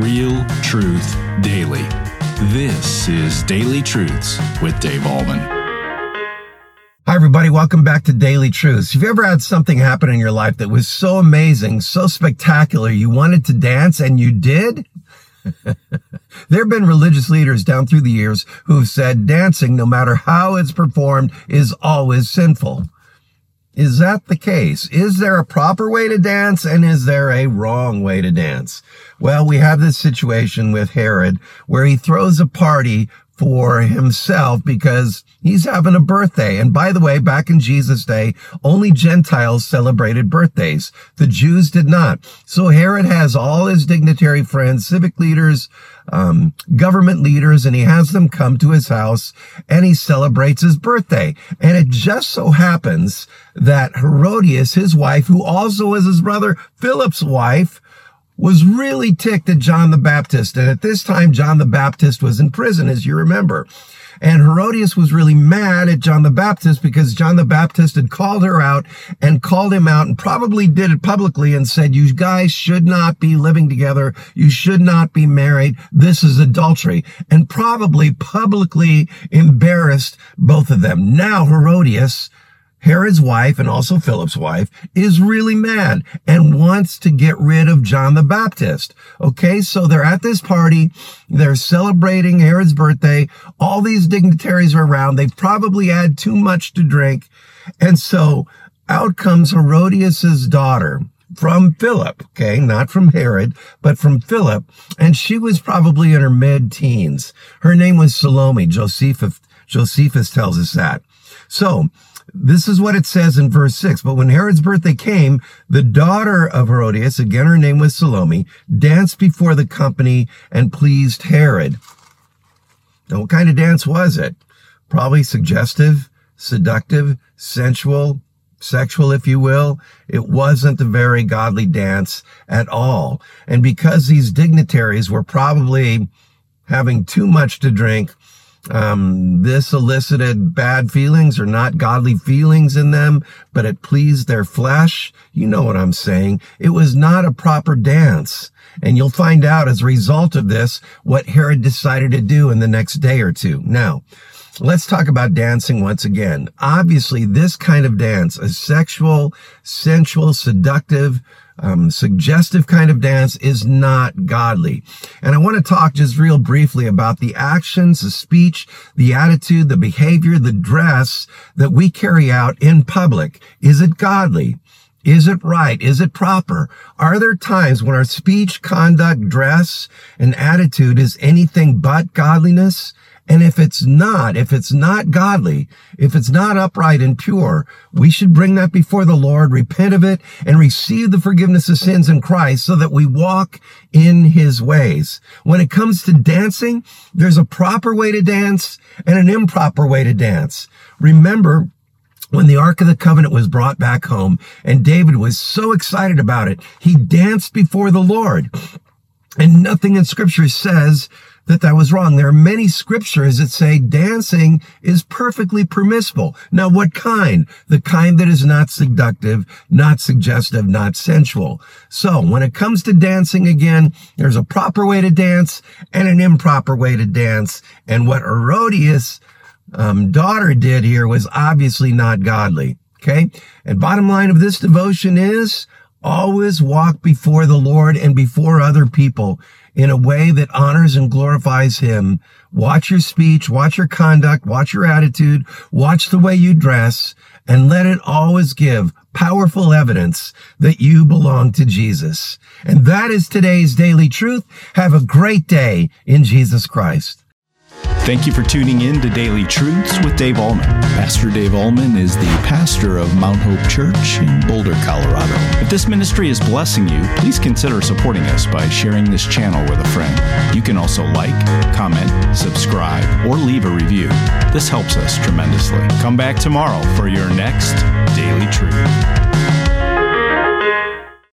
Real truth daily. This is Daily Truths with Dave Ahlman. Hi, everybody. Welcome back to Daily Truths. Have you ever had something happen in your life that was so amazing, so spectacular, you wanted to dance and you did? there have been religious leaders down through the years who have said dancing, no matter how it's performed, is always sinful. Is that the case? Is there a proper way to dance and is there a wrong way to dance? Well, we have this situation with Herod where he throws a party for himself because he's having a birthday. And by the way, back in Jesus' day, only Gentiles celebrated birthdays. The Jews did not. So Herod has all his dignitary friends, civic leaders, um, government leaders, and he has them come to his house and he celebrates his birthday. And it just so happens that Herodias, his wife, who also was his brother Philip's wife, was really ticked at John the Baptist. And at this time, John the Baptist was in prison, as you remember. And Herodias was really mad at John the Baptist because John the Baptist had called her out and called him out and probably did it publicly and said, you guys should not be living together. You should not be married. This is adultery and probably publicly embarrassed both of them. Now Herodias Herod's wife and also Philip's wife is really mad and wants to get rid of John the Baptist. Okay. So they're at this party. They're celebrating Herod's birthday. All these dignitaries are around. They've probably had too much to drink. And so out comes Herodias's daughter from Philip, okay, not from Herod, but from Philip, and she was probably in her mid teens. Her name was Salome. Josephus, Josephus tells us that. So this is what it says in verse 6. But when Herod's birthday came, the daughter of Herodias, again her name was Salome, danced before the company and pleased Herod. Now, what kind of dance was it? Probably suggestive, seductive, sensual, sexual, if you will. It wasn't a very godly dance at all. And because these dignitaries were probably having too much to drink, um, this elicited bad feelings or not godly feelings in them, but it pleased their flesh. You know what I'm saying. It was not a proper dance. And you'll find out as a result of this what Herod decided to do in the next day or two. Now, let's talk about dancing once again. Obviously, this kind of dance, a sexual, sensual, seductive, um, suggestive kind of dance is not godly. And I want to talk just real briefly about the actions, the speech, the attitude, the behavior, the dress that we carry out in public. Is it godly? Is it right? Is it proper? Are there times when our speech, conduct, dress, and attitude is anything but godliness? And if it's not, if it's not godly, if it's not upright and pure, we should bring that before the Lord, repent of it, and receive the forgiveness of sins in Christ so that we walk in his ways. When it comes to dancing, there's a proper way to dance and an improper way to dance. Remember, when the Ark of the Covenant was brought back home and David was so excited about it, he danced before the Lord. And nothing in scripture says that that was wrong. There are many scriptures that say dancing is perfectly permissible. Now, what kind? The kind that is not seductive, not suggestive, not sensual. So when it comes to dancing again, there's a proper way to dance and an improper way to dance. And what Herodias' um, daughter did here was obviously not godly. Okay. And bottom line of this devotion is always walk before the Lord and before other people in a way that honors and glorifies him. Watch your speech, watch your conduct, watch your attitude, watch the way you dress, and let it always give powerful evidence that you belong to Jesus. And that is today's daily truth. Have a great day in Jesus Christ. Thank you for tuning in to Daily Truths with Dave Ahlman. Pastor Dave Ahlman is the pastor of Mount Hope Church in Boulder, Colorado. If this ministry is blessing you, please consider supporting us by sharing this channel with a friend. You can also like, comment, subscribe, or leave a review. This helps us tremendously. Come back tomorrow for your next Daily Truth.